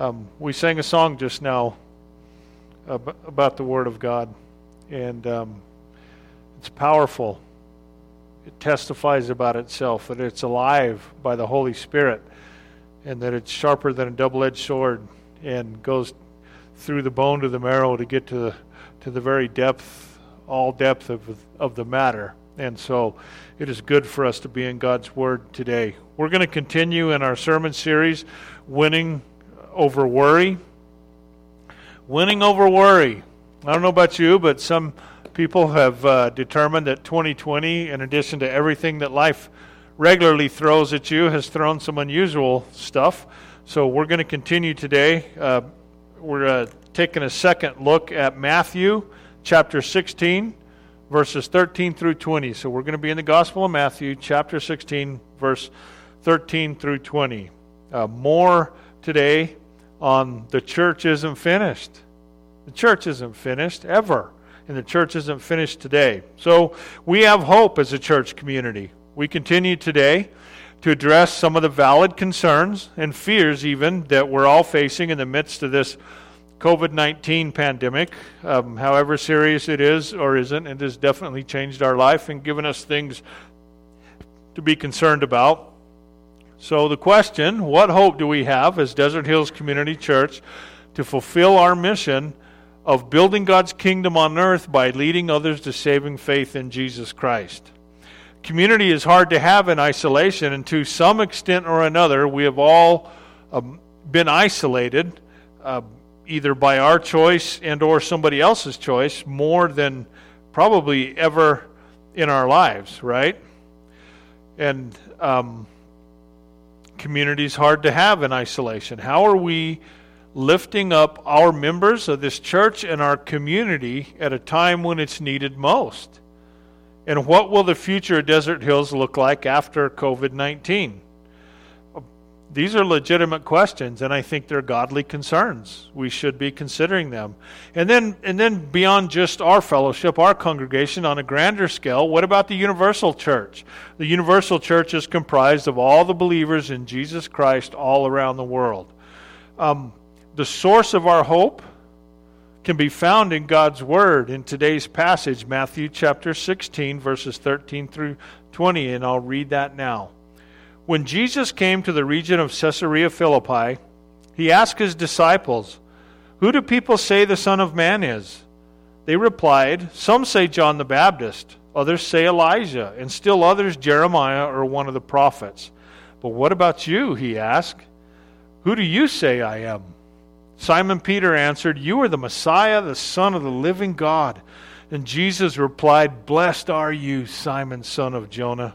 Um, we sang a song just now about the Word of God, and um, it's powerful. It testifies about itself that it's alive by the Holy Spirit, and that it's sharper than a double-edged sword, and goes through the bone to the marrow to get to the, to the very depth, all depth of of the matter. And so, it is good for us to be in God's Word today. We're going to continue in our sermon series, winning over worry. Winning over worry. I don't know about you, but some people have uh, determined that 2020, in addition to everything that life regularly throws at you, has thrown some unusual stuff. So we're going to continue today. Uh, we're uh, taking a second look at Matthew chapter 16, verses 13 through 20. So we're going to be in the Gospel of Matthew, chapter 16, verse 13 through 20. Uh, more today on the church isn't finished. The church isn't finished ever, and the church isn't finished today. So we have hope as a church community. We continue today to address some of the valid concerns and fears, even that we're all facing in the midst of this COVID 19 pandemic. Um, however serious it is or isn't, it has definitely changed our life and given us things to be concerned about. So, the question what hope do we have as Desert Hills Community Church to fulfill our mission of building God's kingdom on earth by leading others to saving faith in Jesus Christ? Community is hard to have in isolation, and to some extent or another, we have all um, been isolated, uh, either by our choice and or somebody else's choice, more than probably ever in our lives, right? And um, community is hard to have in isolation. How are we lifting up our members of this church and our community at a time when it's needed most? And what will the future of Desert Hills look like after COVID 19? These are legitimate questions, and I think they're godly concerns. We should be considering them. And then, and then beyond just our fellowship, our congregation, on a grander scale, what about the universal church? The universal church is comprised of all the believers in Jesus Christ all around the world. Um, the source of our hope can be found in God's Word in today's passage, Matthew chapter 16, verses 13 through 20, and I'll read that now. When Jesus came to the region of Caesarea Philippi, he asked his disciples, Who do people say the Son of Man is? They replied, Some say John the Baptist, others say Elijah, and still others Jeremiah or one of the prophets. But what about you? He asked. Who do you say I am? Simon Peter answered, You are the Messiah, the Son of the living God. And Jesus replied, Blessed are you, Simon, son of Jonah.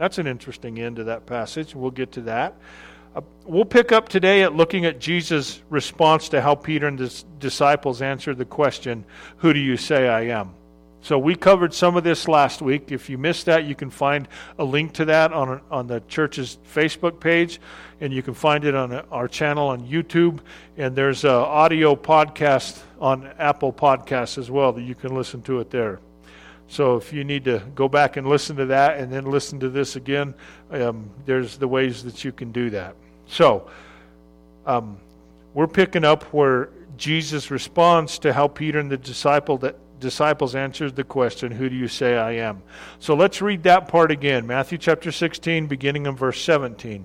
That's an interesting end to that passage. We'll get to that. Uh, we'll pick up today at looking at Jesus' response to how Peter and his disciples answered the question, Who do you say I am? So we covered some of this last week. If you missed that, you can find a link to that on, on the church's Facebook page, and you can find it on our channel on YouTube. And there's an audio podcast on Apple Podcasts as well that you can listen to it there. So if you need to go back and listen to that and then listen to this again, um, there's the ways that you can do that. So um, we're picking up where Jesus responds to how Peter and the disciple that disciples answered the question, Who do you say I am? So let's read that part again. Matthew chapter 16, beginning in verse 17.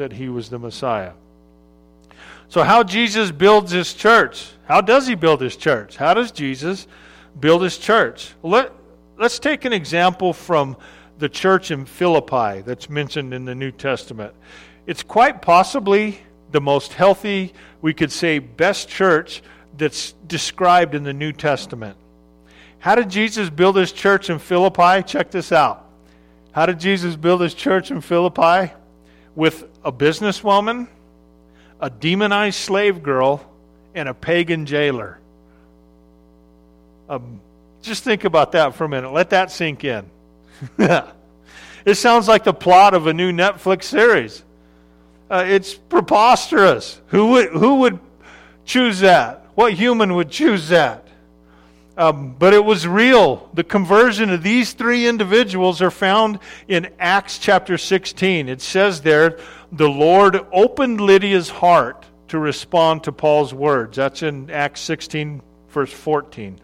that he was the Messiah. So, how Jesus builds his church? How does he build his church? How does Jesus build his church? Let, let's take an example from the church in Philippi that's mentioned in the New Testament. It's quite possibly the most healthy, we could say, best church that's described in the New Testament. How did Jesus build his church in Philippi? Check this out. How did Jesus build his church in Philippi? With a businesswoman, a demonized slave girl, and a pagan jailer. Um, just think about that for a minute. Let that sink in. it sounds like the plot of a new Netflix series. Uh, it's preposterous. Who would, who would choose that? What human would choose that? Um, but it was real. The conversion of these three individuals are found in Acts chapter 16. It says there, the Lord opened Lydia's heart to respond to Paul's words. That's in Acts 16, verse 14.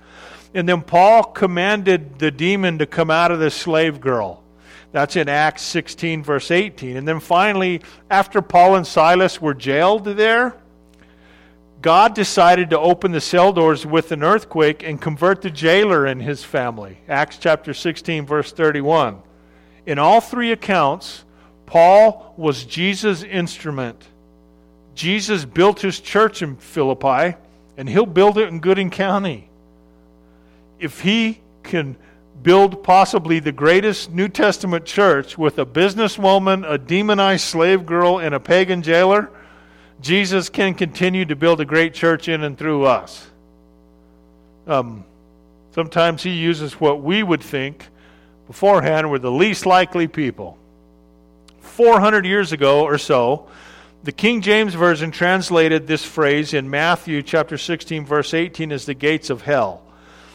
And then Paul commanded the demon to come out of the slave girl. That's in Acts 16, verse 18. And then finally, after Paul and Silas were jailed there, God decided to open the cell doors with an earthquake and convert the jailer and his family. Acts chapter 16, verse 31. In all three accounts, Paul was Jesus' instrument. Jesus built his church in Philippi, and he'll build it in Gooding County. If he can build possibly the greatest New Testament church with a businesswoman, a demonized slave girl, and a pagan jailer, Jesus can continue to build a great church in and through us. Um, sometimes he uses what we would think beforehand were the least likely people. 400 years ago or so, the King James Version translated this phrase in Matthew chapter 16, verse 18 as the gates of hell.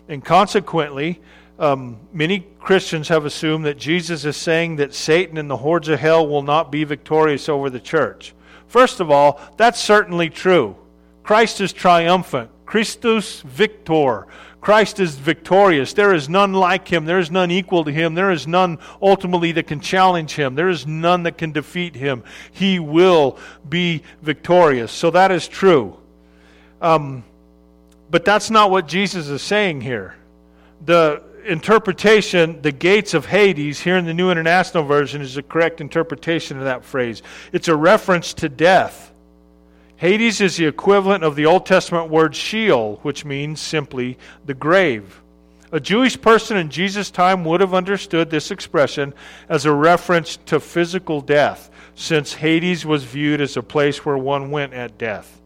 And consequently, um, many Christians have assumed that Jesus is saying that Satan and the hordes of hell will not be victorious over the church. First of all, that's certainly true. Christ is triumphant. Christus victor. Christ is victorious. There is none like him. There is none equal to him. There is none ultimately that can challenge him. There is none that can defeat him. He will be victorious. So that is true. Um, but that's not what Jesus is saying here. The interpretation, the gates of Hades, here in the New International Version, is the correct interpretation of that phrase. It's a reference to death. Hades is the equivalent of the Old Testament word Sheol, which means simply the grave. A Jewish person in Jesus' time would have understood this expression as a reference to physical death, since Hades was viewed as a place where one went at death.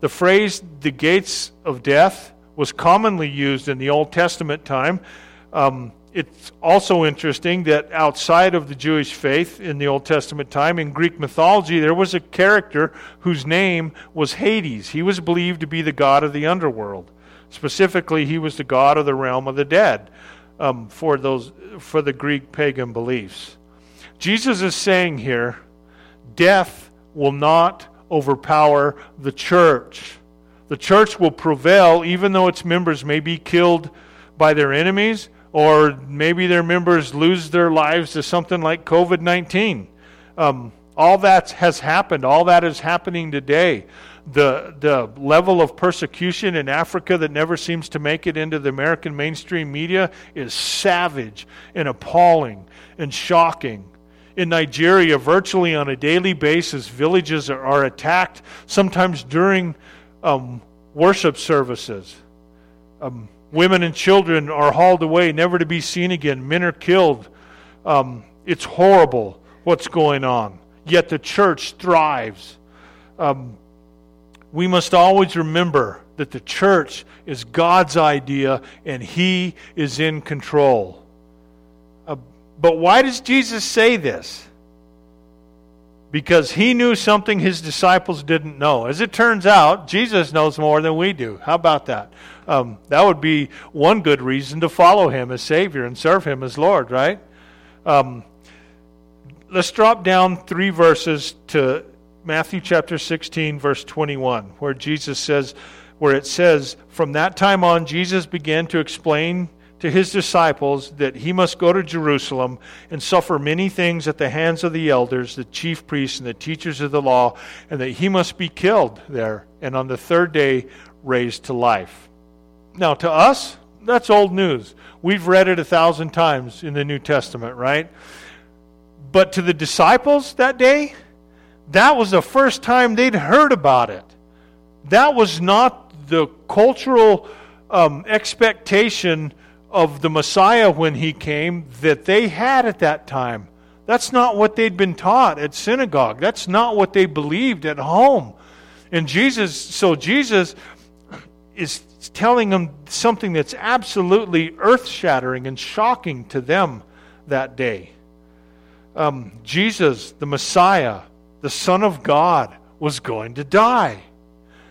The phrase, the gates of death, was commonly used in the Old Testament time um, it's also interesting that outside of the Jewish faith in the Old Testament time, in Greek mythology, there was a character whose name was Hades. He was believed to be the god of the underworld. Specifically, he was the god of the realm of the dead um, for, those, for the Greek pagan beliefs. Jesus is saying here death will not overpower the church. The church will prevail even though its members may be killed by their enemies or maybe their members lose their lives to something like COVID 19. Um, all that has happened. All that is happening today. The, the level of persecution in Africa that never seems to make it into the American mainstream media is savage and appalling and shocking. In Nigeria, virtually on a daily basis, villages are, are attacked, sometimes during um, worship services. Um, Women and children are hauled away, never to be seen again. Men are killed. Um, it's horrible what's going on. Yet the church thrives. Um, we must always remember that the church is God's idea and He is in control. Uh, but why does Jesus say this? Because He knew something His disciples didn't know. As it turns out, Jesus knows more than we do. How about that? Um, that would be one good reason to follow him as Savior and serve him as Lord, right? Um, let's drop down three verses to Matthew chapter 16, verse 21, where Jesus says, where it says, From that time on, Jesus began to explain to his disciples that he must go to Jerusalem and suffer many things at the hands of the elders, the chief priests, and the teachers of the law, and that he must be killed there, and on the third day raised to life. Now, to us, that's old news. We've read it a thousand times in the New Testament, right? But to the disciples that day, that was the first time they'd heard about it. That was not the cultural um, expectation of the Messiah when he came that they had at that time. That's not what they'd been taught at synagogue. That's not what they believed at home. And Jesus, so Jesus is telling them something that's absolutely earth shattering and shocking to them that day. Um, Jesus, the Messiah, the Son of God, was going to die.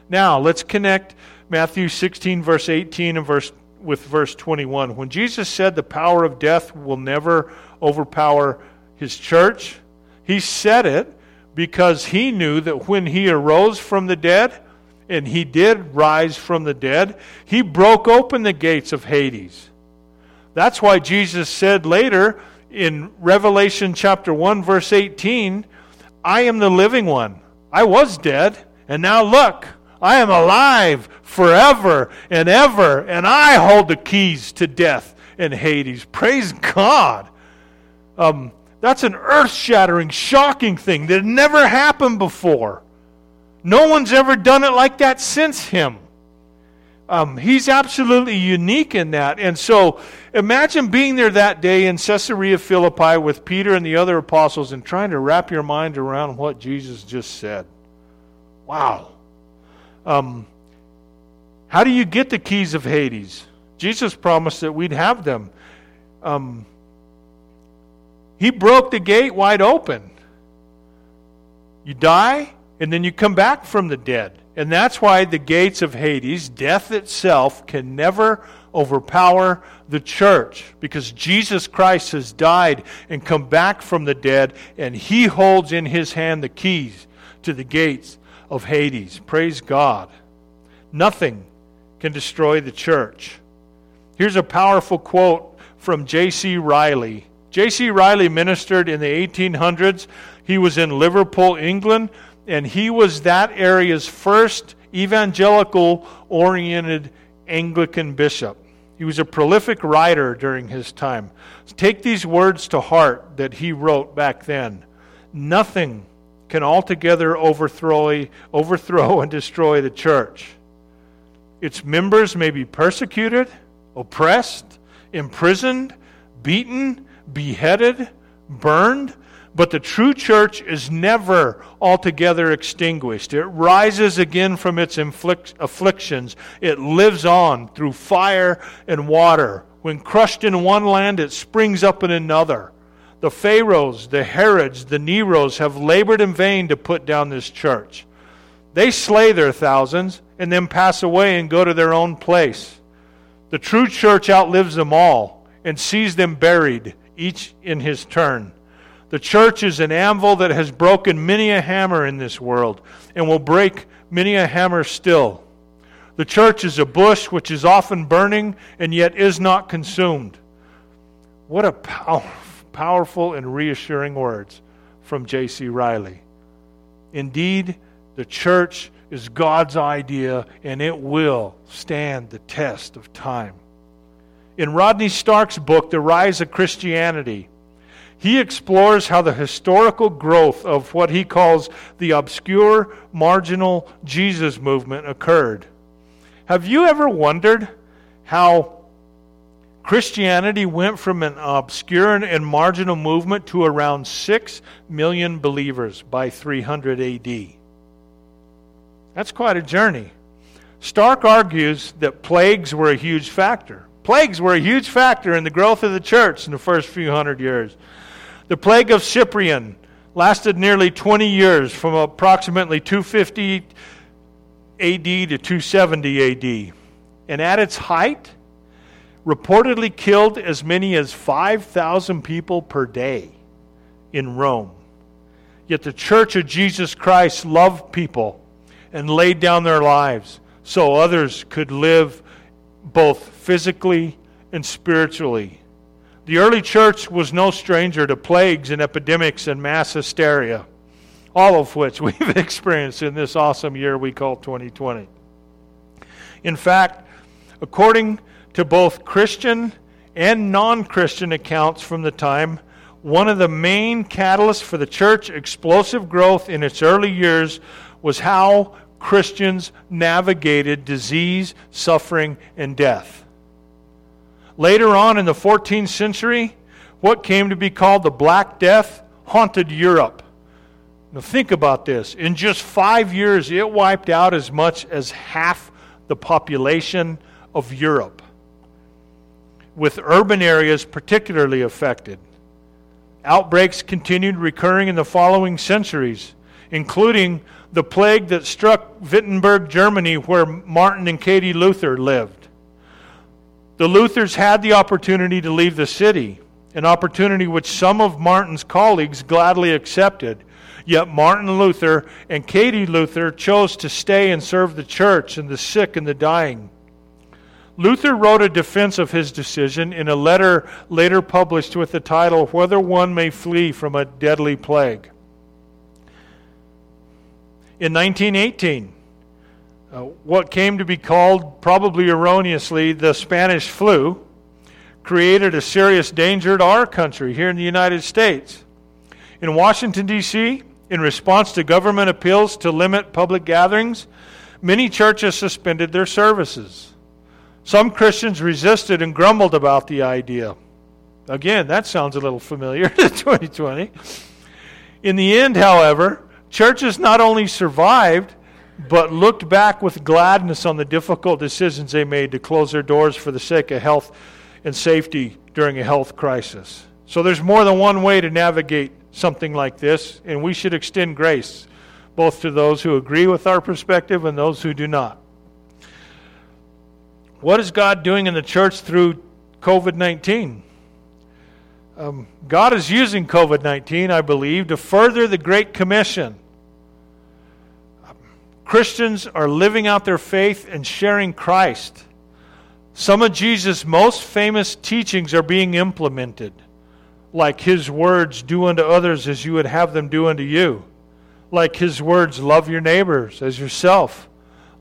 Now, let's connect Matthew 16, verse 18, and verse with verse 21. When Jesus said the power of death will never overpower his church, he said it because he knew that when he arose from the dead, and he did rise from the dead, he broke open the gates of Hades. That's why Jesus said later in Revelation chapter 1, verse 18, I am the living one. I was dead, and now look, I am alive forever and ever, and I hold the keys to death and Hades. Praise God. Um, that's an earth shattering, shocking thing that never happened before. No one's ever done it like that since him. Um, he's absolutely unique in that. And so imagine being there that day in Caesarea Philippi with Peter and the other apostles and trying to wrap your mind around what Jesus just said. Wow. Um, how do you get the keys of Hades? Jesus promised that we'd have them. Um, he broke the gate wide open. You die, and then you come back from the dead. And that's why the gates of Hades, death itself, can never overpower the church because Jesus Christ has died and come back from the dead, and he holds in his hand the keys to the gates of Hades. Praise God. Nothing can destroy the church. Here's a powerful quote from J.C. Riley. J.C. Riley ministered in the 1800s. He was in Liverpool, England, and he was that area's first evangelical oriented Anglican bishop. He was a prolific writer during his time. Take these words to heart that he wrote back then. Nothing can altogether overthrow, overthrow and destroy the church. Its members may be persecuted, oppressed, imprisoned, beaten, beheaded, burned, but the true church is never altogether extinguished. It rises again from its afflictions. It lives on through fire and water. When crushed in one land, it springs up in another. The Pharaohs, the Herods, the Neros have labored in vain to put down this church. They slay their thousands and then pass away and go to their own place. The true church outlives them all and sees them buried, each in his turn. The church is an anvil that has broken many a hammer in this world and will break many a hammer still. The church is a bush which is often burning and yet is not consumed. What a powerful powerful and reassuring words from J.C. Riley. Indeed, the church is God's idea and it will stand the test of time. In Rodney Stark's book, The Rise of Christianity, he explores how the historical growth of what he calls the obscure, marginal Jesus movement occurred. Have you ever wondered how Christianity went from an obscure and marginal movement to around 6 million believers by 300 AD. That's quite a journey. Stark argues that plagues were a huge factor. Plagues were a huge factor in the growth of the church in the first few hundred years. The plague of Cyprian lasted nearly 20 years, from approximately 250 AD to 270 AD. And at its height, reportedly killed as many as 5,000 people per day in Rome. Yet the Church of Jesus Christ loved people and laid down their lives so others could live both physically and spiritually. The early church was no stranger to plagues and epidemics and mass hysteria, all of which we've experienced in this awesome year we call 2020. In fact, according to both Christian and non Christian accounts from the time, one of the main catalysts for the church explosive growth in its early years was how Christians navigated disease, suffering, and death. Later on in the 14th century, what came to be called the Black Death haunted Europe. Now, think about this. In just five years, it wiped out as much as half the population of Europe, with urban areas particularly affected. Outbreaks continued recurring in the following centuries, including the plague that struck Wittenberg, Germany, where Martin and Katie Luther lived. The Luthers had the opportunity to leave the city, an opportunity which some of Martin's colleagues gladly accepted. Yet Martin Luther and Katie Luther chose to stay and serve the church and the sick and the dying. Luther wrote a defense of his decision in a letter later published with the title, Whether One May Flee from a Deadly Plague. In 1918, uh, what came to be called, probably erroneously, the Spanish flu, created a serious danger to our country here in the United States. In Washington, D.C., in response to government appeals to limit public gatherings, many churches suspended their services. Some Christians resisted and grumbled about the idea. Again, that sounds a little familiar to 2020. In the end, however, churches not only survived, but looked back with gladness on the difficult decisions they made to close their doors for the sake of health and safety during a health crisis. So there's more than one way to navigate something like this, and we should extend grace both to those who agree with our perspective and those who do not. What is God doing in the church through COVID 19? Um, God is using COVID 19, I believe, to further the Great Commission Christians are living out their faith and sharing Christ. Some of Jesus' most famous teachings are being implemented, like his words, do unto others as you would have them do unto you, like his words, love your neighbors as yourself,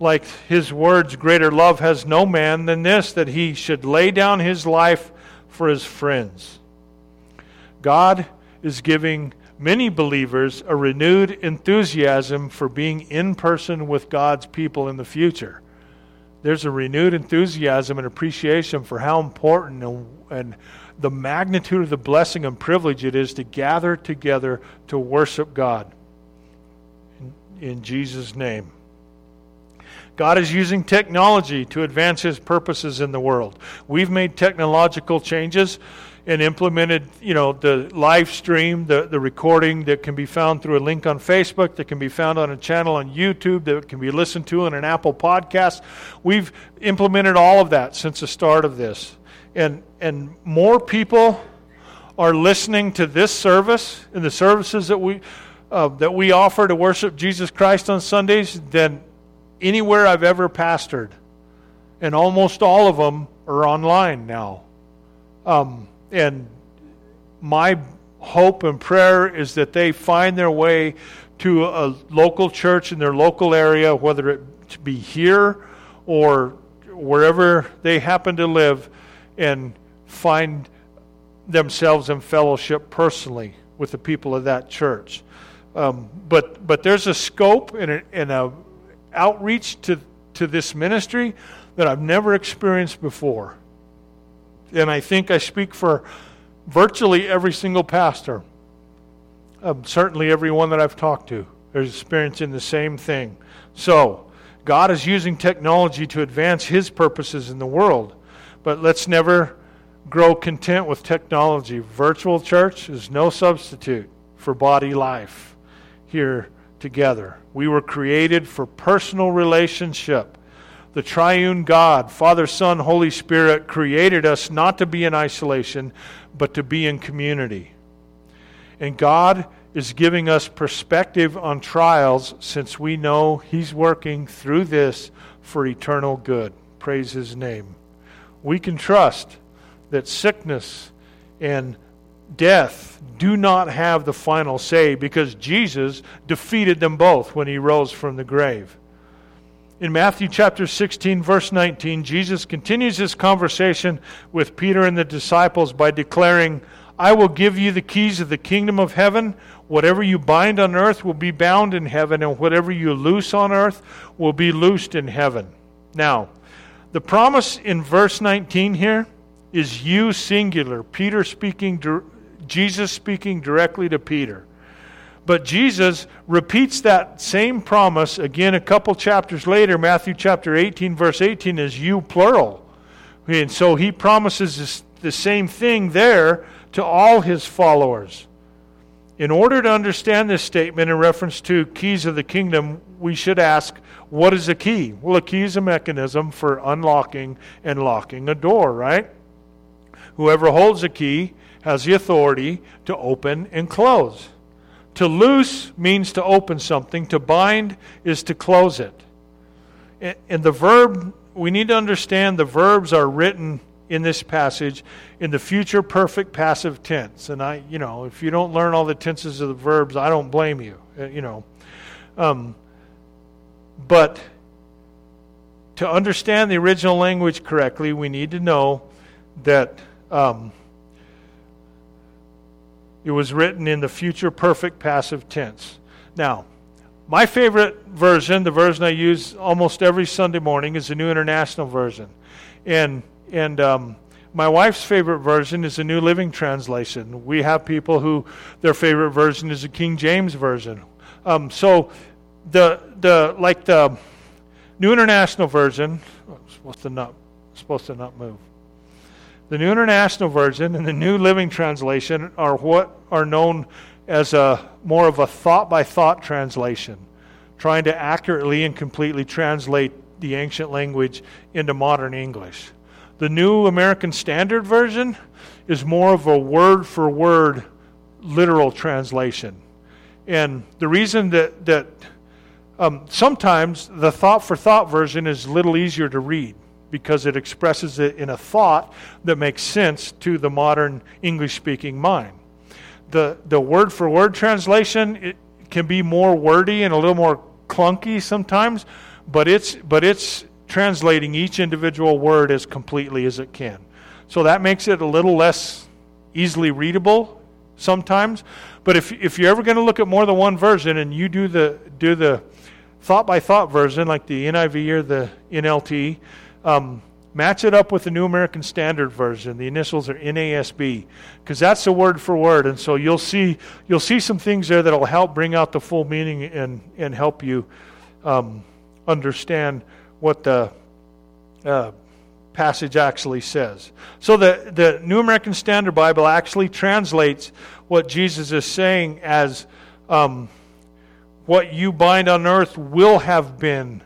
like his words, greater love has no man than this, that he should lay down his life for his friends. God is giving many believers a renewed enthusiasm for being in person with God's people in the future. There's a renewed enthusiasm and appreciation for how important and, and the magnitude of the blessing and privilege it is to gather together to worship God. In, in Jesus' name. God is using technology to advance his purposes in the world. We've made technological changes and implemented, you know, the live stream, the, the recording that can be found through a link on Facebook, that can be found on a channel on YouTube, that can be listened to on an Apple podcast. We've implemented all of that since the start of this. And, and more people are listening to this service and the services that we, uh, that we offer to worship Jesus Christ on Sundays than anywhere I've ever pastored. And almost all of them are online now. Um, and my hope and prayer is that they find their way to a local church in their local area, whether it be here or wherever they happen to live, and find themselves in fellowship personally with the people of that church. Um, but but there's a scope and a, and a outreach to to this ministry that I've never experienced before and I think I speak for virtually every single pastor, um, certainly everyone that I've talked to, is experiencing the same thing. So, God is using technology to advance His purposes in the world, but let's never grow content with technology. Virtual church is no substitute for body life here together. We were created for personal relationship the triune God, Father, Son, Holy Spirit, created us not to be in isolation, but to be in community. And God is giving us perspective on trials since we know He's working through this for eternal good. Praise His name. We can trust that sickness and death do not have the final say because Jesus defeated them both when he rose from the grave. In Matthew chapter 16, verse 19, Jesus continues his conversation with Peter and the disciples by declaring, I will give you the keys of the kingdom of heaven. Whatever you bind on earth will be bound in heaven, and whatever you loose on earth will be loosed in heaven. Now, the promise in verse 19 here is you singular. Peter speaking, Jesus speaking directly to Peter. But Jesus repeats that same promise again a couple chapters later. Matthew chapter 18, verse 18 is you plural. And so he promises this, the same thing there to all his followers. In order to understand this statement in reference to keys of the kingdom, we should ask, what is a key? Well, a key is a mechanism for unlocking and locking a door, right? Whoever holds a key has the authority to open and close. To loose means to open something, to bind is to close it. And the verb, we need to understand the verbs are written in this passage in the future perfect passive tense. And I, you know, if you don't learn all the tenses of the verbs, I don't blame you, uh, you know. Um, but to understand the original language correctly, we need to know that um, it was written in the future perfect passive tense. Now, my favorite version, the version I use almost every Sunday morning, is the New International Version. And and um, my wife's favorite version is the New Living Translation. We have people who their favorite version is the King James version. Um, so the the like the New International Version, oh, supposed to not supposed to not move. The New International Version and the New Living Translation are what are known as a more of a thought by thought translation, trying to accurately and completely translate the ancient language into modern English. The New American Standard Version is more of a word for word literal translation. And the reason that, that um, sometimes the thought for thought version is a little easier to read because it expresses it in a thought that makes sense to the modern English speaking mind. The, the word for word translation it can be more wordy and a little more clunky sometimes, but it's, but it's translating each individual word as completely as it can. So that makes it a little less easily readable sometimes. But if, if you're ever going to look at more than one version and you do the, do the thought by thought version, like the NIV or the NLT, um, match it up with the New American Standard Version. The initials are NASB because that's the word for word, and so you'll see you'll see some things there that'll help bring out the full meaning and and help you um, understand what the uh, passage actually says. So the, the New American Standard Bible actually translates what Jesus is saying as um, what you bind on earth will have been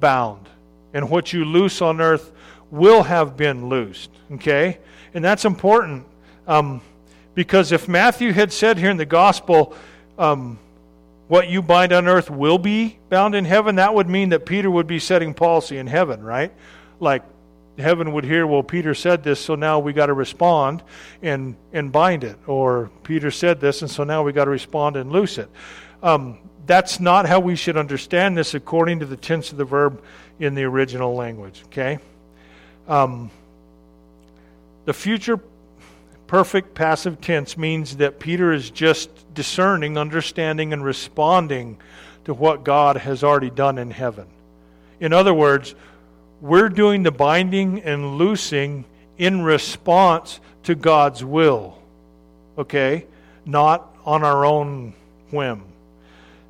bound, and what you loose on earth will have been loosed. Okay? And that's important um, because if Matthew had said here in the gospel, um, what you bind on earth will be bound in heaven, that would mean that Peter would be setting policy in heaven, right? Like heaven would hear, well, Peter said this, so now we got to respond and, and bind it. Or Peter said this, and so now we got to respond and loose it. Um, that's not how we should understand this according to the tense of the verb in the original language, okay? Um, the future perfect passive tense means that Peter is just discerning, understanding, and responding to what God has already done in heaven. In other words, we're doing the binding and loosing in response to God's will, okay? Not on our own whim.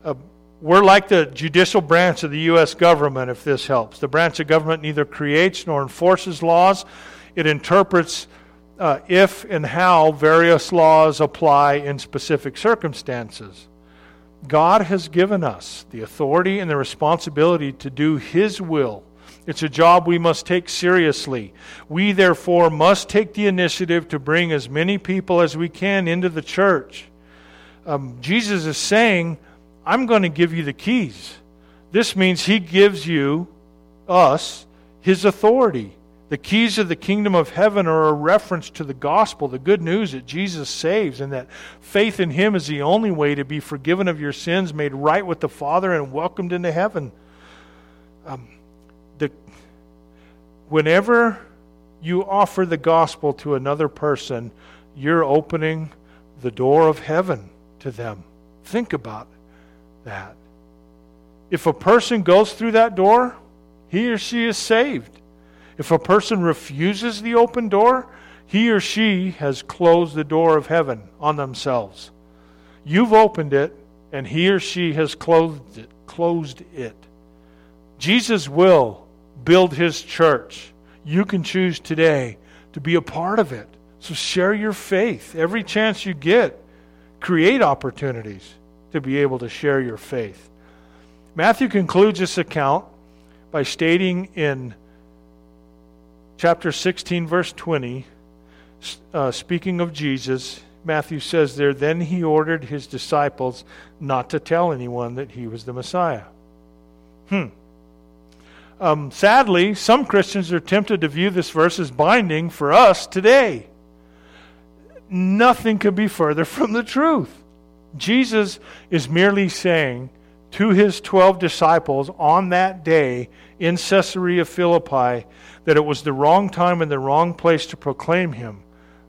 Uh, we're like the judicial branch of the U.S. government, if this helps. The branch of government neither creates nor enforces laws, it interprets uh, if and how various laws apply in specific circumstances. God has given us the authority and the responsibility to do His will. It's a job we must take seriously. We, therefore, must take the initiative to bring as many people as we can into the church. Um, Jesus is saying, I'm going to give you the keys. This means He gives you, us, His authority The keys of the kingdom of heaven are a reference to the gospel, the good news that Jesus saves, and that faith in him is the only way to be forgiven of your sins, made right with the Father, and welcomed into heaven. Um, the, whenever you offer the gospel to another person, you're opening the door of heaven to them. Think about that. If a person goes through that door, he or she is saved. If a person refuses the open door, he or she has closed the door of heaven on themselves. You've opened it, and he or she has closed it. Closed it. Jesus will build his church. You can choose today to be a part of it. So share your faith every chance you get. Create opportunities to be able to share your faith. Matthew concludes this account by stating in chapter 16, verse 20, uh, speaking of Jesus, Matthew says there, then he ordered his disciples not to tell anyone that he was the Messiah. Hmm. Um, sadly, some Christians are tempted to view this verse as binding for us today. Nothing could be further from the truth. Jesus is merely saying to his 12 disciples on that day in Caesarea Philippi that it was the wrong time and the wrong place to proclaim him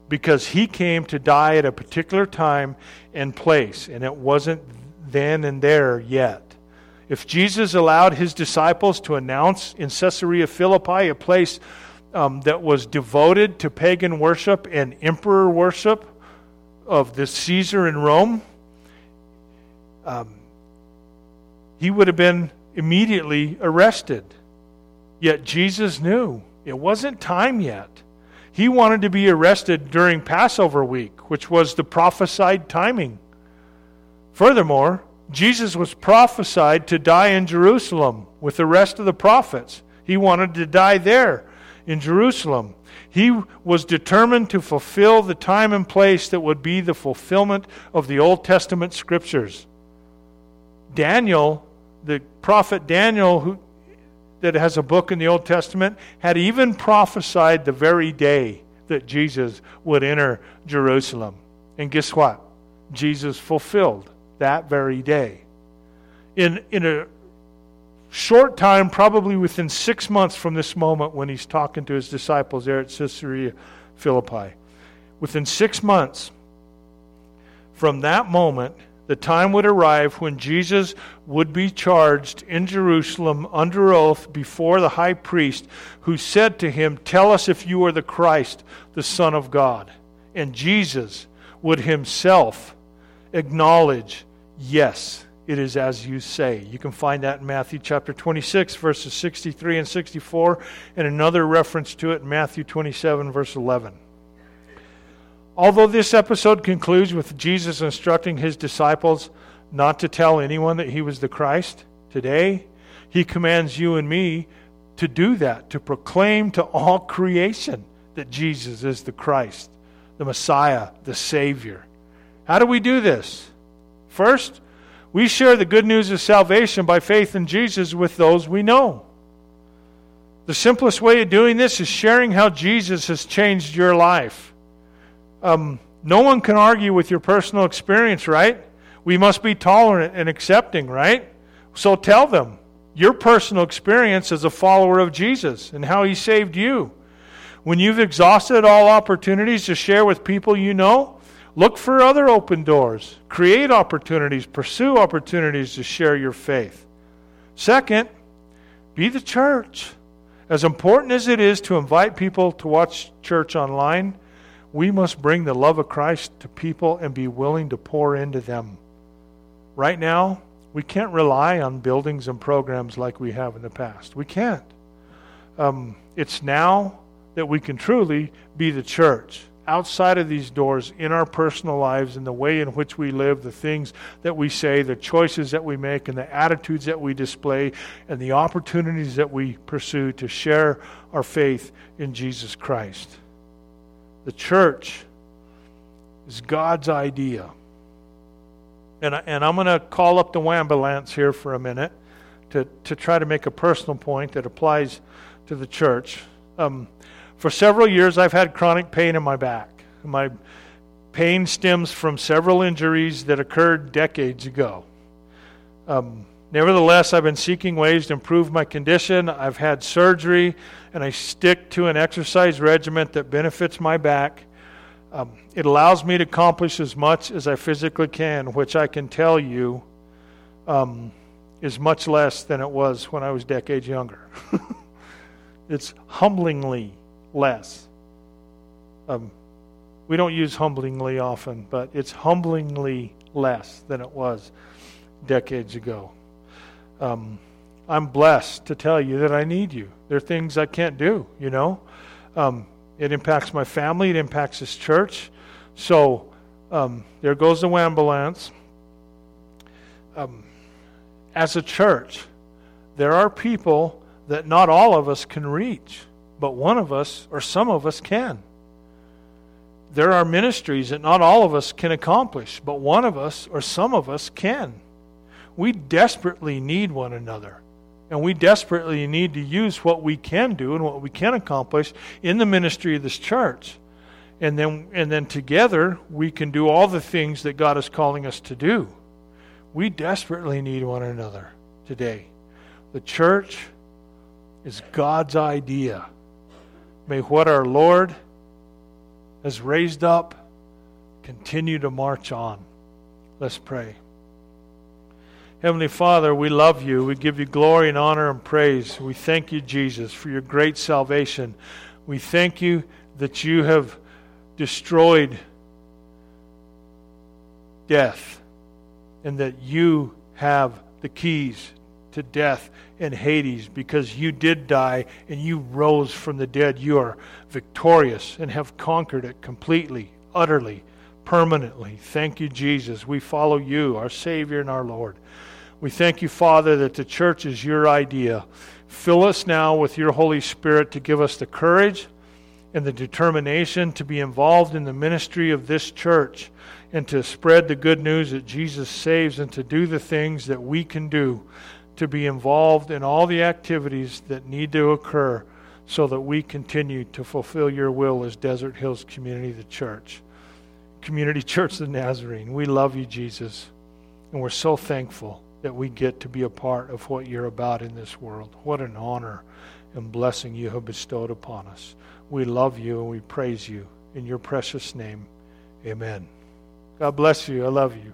because he came to die at a particular time and place, and it wasn't then and there yet. If Jesus allowed his disciples to announce in Caesarea Philippi, a place um, that was devoted to pagan worship and emperor worship of the Caesar in Rome, um, he would have been immediately arrested. Yet Jesus knew it wasn't time yet. He wanted to be arrested during Passover week, which was the prophesied timing. Furthermore, Jesus was prophesied to die in Jerusalem with the rest of the prophets. He wanted to die there in Jerusalem. He was determined to fulfill the time and place that would be the fulfillment of the Old Testament scriptures. Daniel, the prophet Daniel, who, that has a book in the Old Testament, had even prophesied the very day that Jesus would enter Jerusalem. And guess what? Jesus fulfilled that very day. In, in a short time, probably within six months from this moment when he's talking to his disciples there at Caesarea Philippi, within six months from that moment, the time would arrive when Jesus would be charged in Jerusalem under oath before the high priest, who said to him, Tell us if you are the Christ, the Son of God. And Jesus would himself acknowledge, Yes, it is as you say. You can find that in Matthew chapter 26, verses 63 and 64, and another reference to it in Matthew 27, verse 11. Although this episode concludes with Jesus instructing his disciples not to tell anyone that he was the Christ, today he commands you and me to do that, to proclaim to all creation that Jesus is the Christ, the Messiah, the Savior. How do we do this? First, we share the good news of salvation by faith in Jesus with those we know. The simplest way of doing this is sharing how Jesus has changed your life um, no one can argue with your personal experience, right? We must be tolerant and accepting, right? So tell them your personal experience as a follower of Jesus and how he saved you. When you've exhausted all opportunities to share with people you know, look for other open doors. Create opportunities, pursue opportunities to share your faith. Second, be the church. As important as it is to invite people to watch church online, we must bring the love of Christ to people and be willing to pour into them. Right now, we can't rely on buildings and programs like we have in the past. We can't. Um, it's now that we can truly be the church outside of these doors in our personal lives in the way in which we live, the things that we say, the choices that we make, and the attitudes that we display, and the opportunities that we pursue to share our faith in Jesus Christ. The church is God's idea. And, I, and I'm going to call up the Wambulance here for a minute to, to try to make a personal point that applies to the church. Um, for several years, I've had chronic pain in my back. My pain stems from several injuries that occurred decades ago. Um, nevertheless, I've been seeking ways to improve my condition. I've had surgery, and I stick to an exercise regimen that benefits my back. Um, it allows me to accomplish as much as I physically can, which I can tell you um, is much less than it was when I was decades younger. it's humblingly less. Um, we don't use humblingly often, but it's humblingly less than it was decades ago. Um, I'm blessed to tell you that I need you. There are things I can't do, you know. Um, it impacts my family, it impacts this church. So um, there goes the ambulance. Um, as a church, there are people that not all of us can reach, but one of us or some of us can. There are ministries that not all of us can accomplish, but one of us or some of us can. We desperately need one another. And we desperately need to use what we can do and what we can accomplish in the ministry of this church. And then, and then together, we can do all the things that God is calling us to do. We desperately need one another today. The church is God's idea. May what our Lord has raised up continue to march on. Let's pray. Heavenly Father, we love you. We give you glory and honor and praise. We thank you, Jesus, for your great salvation. We thank you that you have destroyed death and that you have the keys to death and Hades because you did die and you rose from the dead. You are victorious and have conquered it completely, utterly, permanently. Thank you, Jesus. We follow you, our Savior and our Lord. We thank you, Father, that the church is your idea. Fill us now with your Holy Spirit to give us the courage and the determination to be involved in the ministry of this church and to spread the good news that Jesus saves and to do the things that we can do to be involved in all the activities that need to occur so that we continue to fulfill your will as Desert Hills Community, the church. Community Church of the Nazarene. We love you, Jesus, and we're so thankful that we get to be a part of what you're about in this world. What an honor and blessing you have bestowed upon us. We love you and we praise you. In your precious name, amen. God bless you. I love you.